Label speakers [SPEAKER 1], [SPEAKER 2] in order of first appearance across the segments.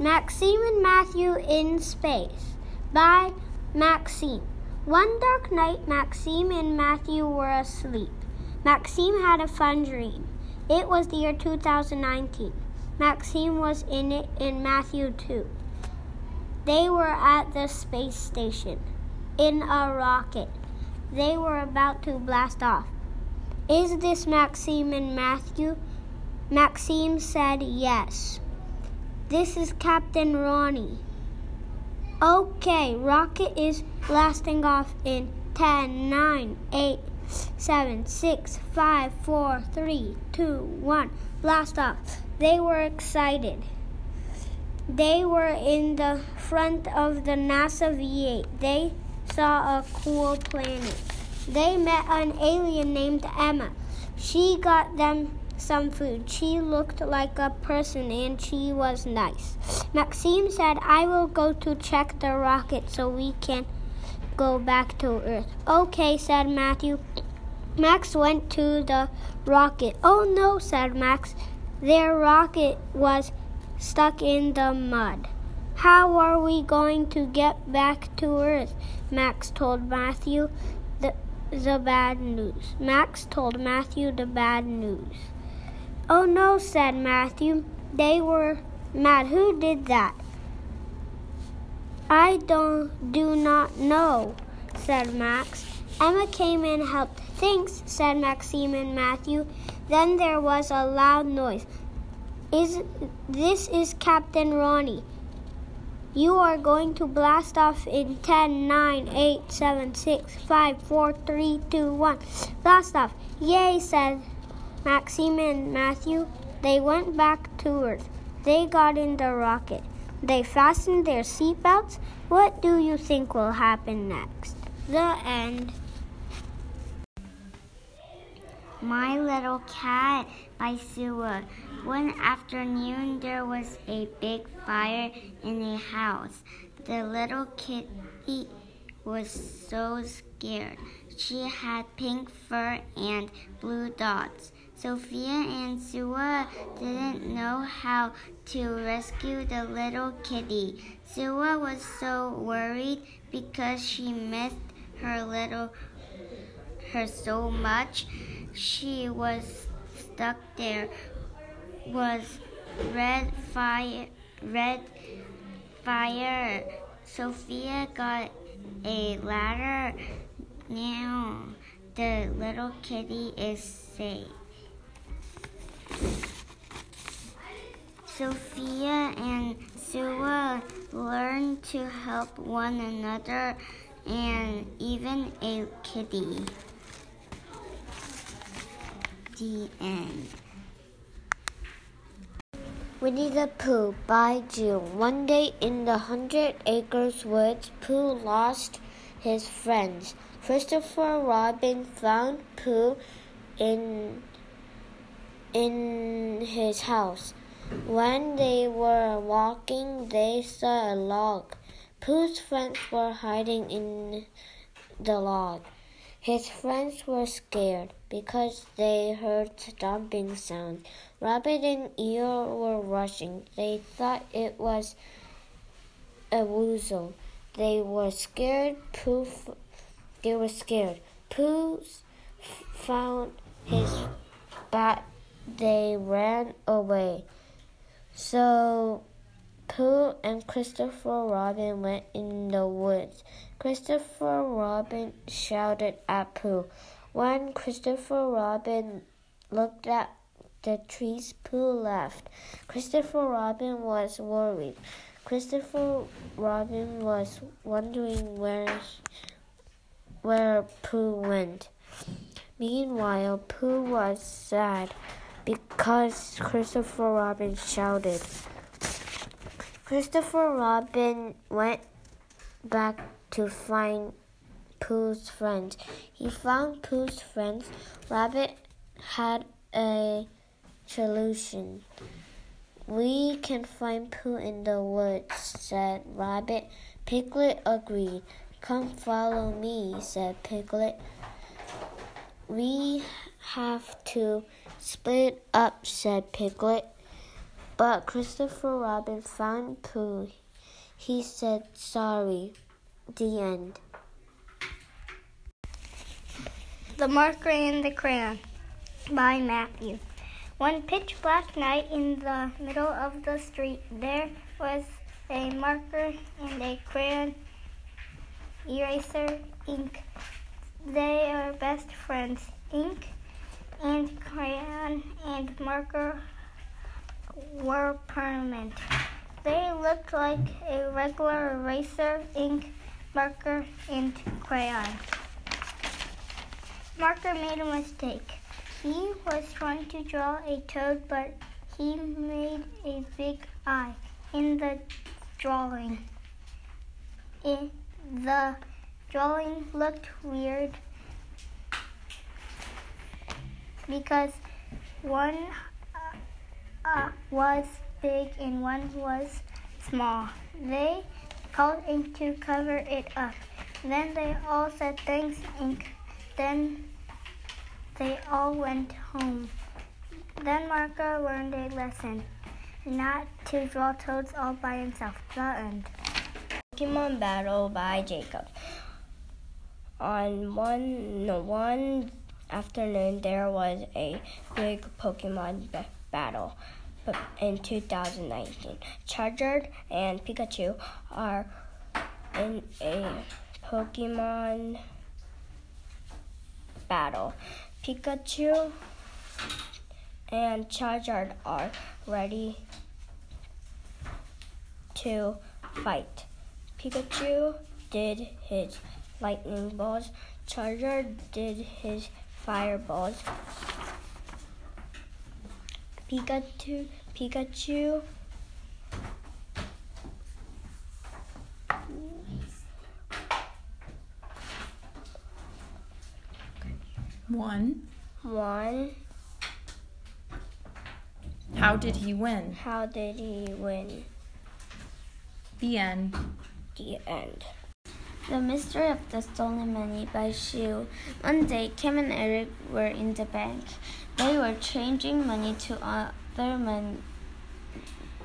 [SPEAKER 1] Maxime and Matthew in Space by Maxime. One dark night, Maxime and Matthew were asleep. Maxime had a fun dream. It was the year 2019. Maxime was in it and Matthew too. They were at the space station in a rocket. They were about to blast off. Is this Maxime and Matthew? Maxime said yes. This is Captain Ronnie. Okay, rocket is blasting off in 10, 9, 8, 7, 6, 5, 4, 3, 2, 1. Blast off. They were excited. They were in the front of the NASA V8. They saw a cool planet. They met an alien named Emma. She got them some food. She looked like a person and she was nice. Maxime said, I will go to check the rocket so we can go back to Earth. Okay, said Matthew. Max went to the rocket. Oh no, said Max. Their rocket was stuck in the mud. How are we going to get back to Earth? Max told Matthew the, the bad news. Max told Matthew the bad news. Oh no, said Matthew. They were mad. Who did that? I don't do not know, said Max. Emma came and helped. Thanks, said Maxime and Matthew. Then there was a loud noise. Is this is Captain Ronnie. You are going to blast off in 10, 9, 8, 7, 6, 5, 4, 3, 2, 1. Blast off. Yay, said Maxime and Matthew, they went back to Earth. They got in the rocket. They fastened their seatbelts. What do you think will happen next? The end.
[SPEAKER 2] My Little Cat by Sua. One afternoon, there was a big fire in a house. The little kitty was so scared. She had pink fur and blue dots. Sophia and Sua didn't know how to rescue the little kitty. Sua was so worried because she missed her little her so much. She was stuck there. Was red fire red fire. Sophia got a ladder. Now the little kitty is safe. Sophia and Sua learn to help one another and even a kitty. The end.
[SPEAKER 3] Winnie the Pooh by June. One day in the Hundred Acres Woods, Pooh lost his friends. Christopher Robin found Pooh in in his house. When they were walking, they saw a log. Pooh's friends were hiding in the log. His friends were scared because they heard stomping sounds. Rabbit and Eeyore were rushing. They thought it was a weasel. They were scared. Pooh, they were scared. Pooh found his bat. They ran away. So Pooh and Christopher Robin went in the woods. Christopher Robin shouted at Pooh. When Christopher Robin looked at the trees, Pooh laughed. Christopher Robin was worried. Christopher Robin was wondering where where Pooh went. Meanwhile, Pooh was sad because Christopher Robin shouted. Christopher Robin went back to find Pooh's friends. He found Pooh's friends. Rabbit had a solution. We can find Pooh in the woods, said Rabbit. Piglet agreed. Come follow me, said Piglet. We have to split up, said Piglet. But Christopher Robin found Pooh. He said sorry. The end.
[SPEAKER 4] The Marker and the Crayon by Matthew. One pitch black night in the middle of the street, there was a marker and a crayon, eraser, ink. They are best friends. Ink and crayon and marker were permanent. They looked like a regular eraser, ink, marker, and crayon. Marker made a mistake. He was trying to draw a toad, but he made a big eye in the drawing. It, the drawing looked weird because one uh, uh, was big and one was small. They called ink to cover it up. Then they all said thanks, ink. Then they all went home. Then Marco learned a lesson not to draw toads all by himself. The end.
[SPEAKER 5] Pokemon Battle by Jacob. On one no, one afternoon, there was a big Pokemon b- battle in 2019. Charizard and Pikachu are in a Pokemon battle. Pikachu and Charizard are ready to fight. Pikachu did his lightning balls. Charizard did his fireballs. Pikachu, Pikachu.
[SPEAKER 6] One.
[SPEAKER 5] One.
[SPEAKER 6] How did he win?
[SPEAKER 5] How did he win?
[SPEAKER 6] The end.
[SPEAKER 5] The end.
[SPEAKER 7] The Mystery of the Stolen Money by Shu. One day, Kim and Eric were in the bank. They were changing money to other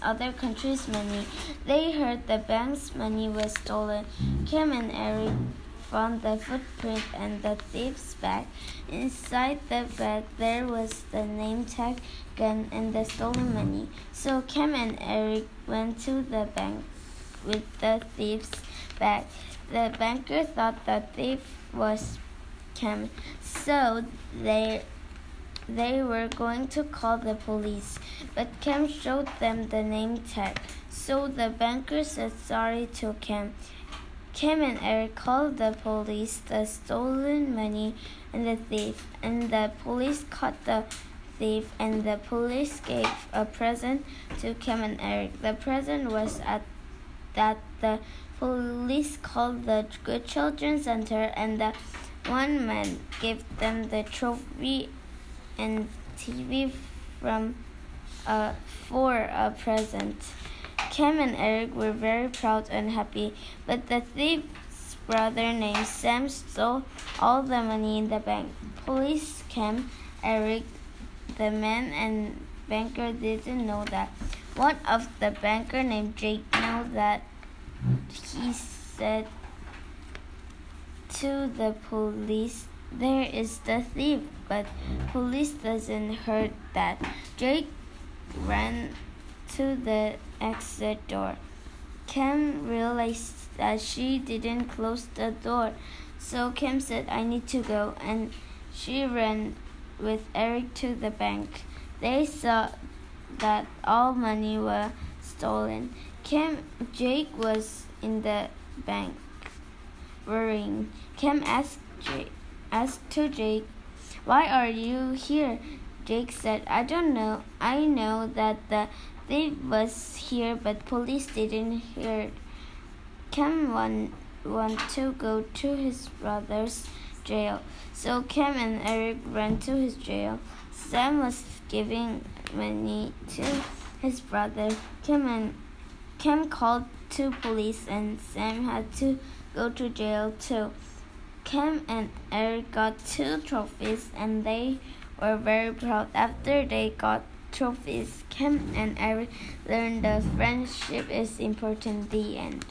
[SPEAKER 7] other countries' money. They heard the bank's money was stolen. Kim and Eric found the footprint and the thief's bag. Inside the bag, there was the name tag, gun, and the stolen money. So Kim and Eric went to the bank with the thief's bag. The banker thought the thief was Kim, so they they were going to call the police, but Kim showed them the name tag. So the banker said sorry to Kim. Kim and Eric called the police, the stolen money, and the thief. And the police caught the thief, and the police gave a present to Kim and Eric. The present was at that the police called the Good Children Center, and the one man gave them the trophy and TV from uh, for a present. Kim and Eric were very proud and happy, but the thief's brother named Sam stole all the money in the bank. Police came. Eric, the man and banker didn't know that. One of the banker named Jake knew that he said to the police, There is the thief, but police doesn't heard that. Jake ran to the exit door. Kim realized that she didn't close the door, so Kim said, I need to go, and she ran with Eric to the bank. They saw that all money was stolen. Kim Jake was in the bank worrying. Kim asked Jake, asked to Jake, "Why are you here?" Jake said, "I don't know. I know that the thief was here, but police didn't hear." Kim want, want to go to his brother's jail, so Kim and Eric ran to his jail. Sam was giving money to his brother. Kim and Kim called two police, and Sam had to go to jail too. Kim and Eric got two trophies, and they were very proud. After they got trophies Kim and Eric learned that friendship is important. The end.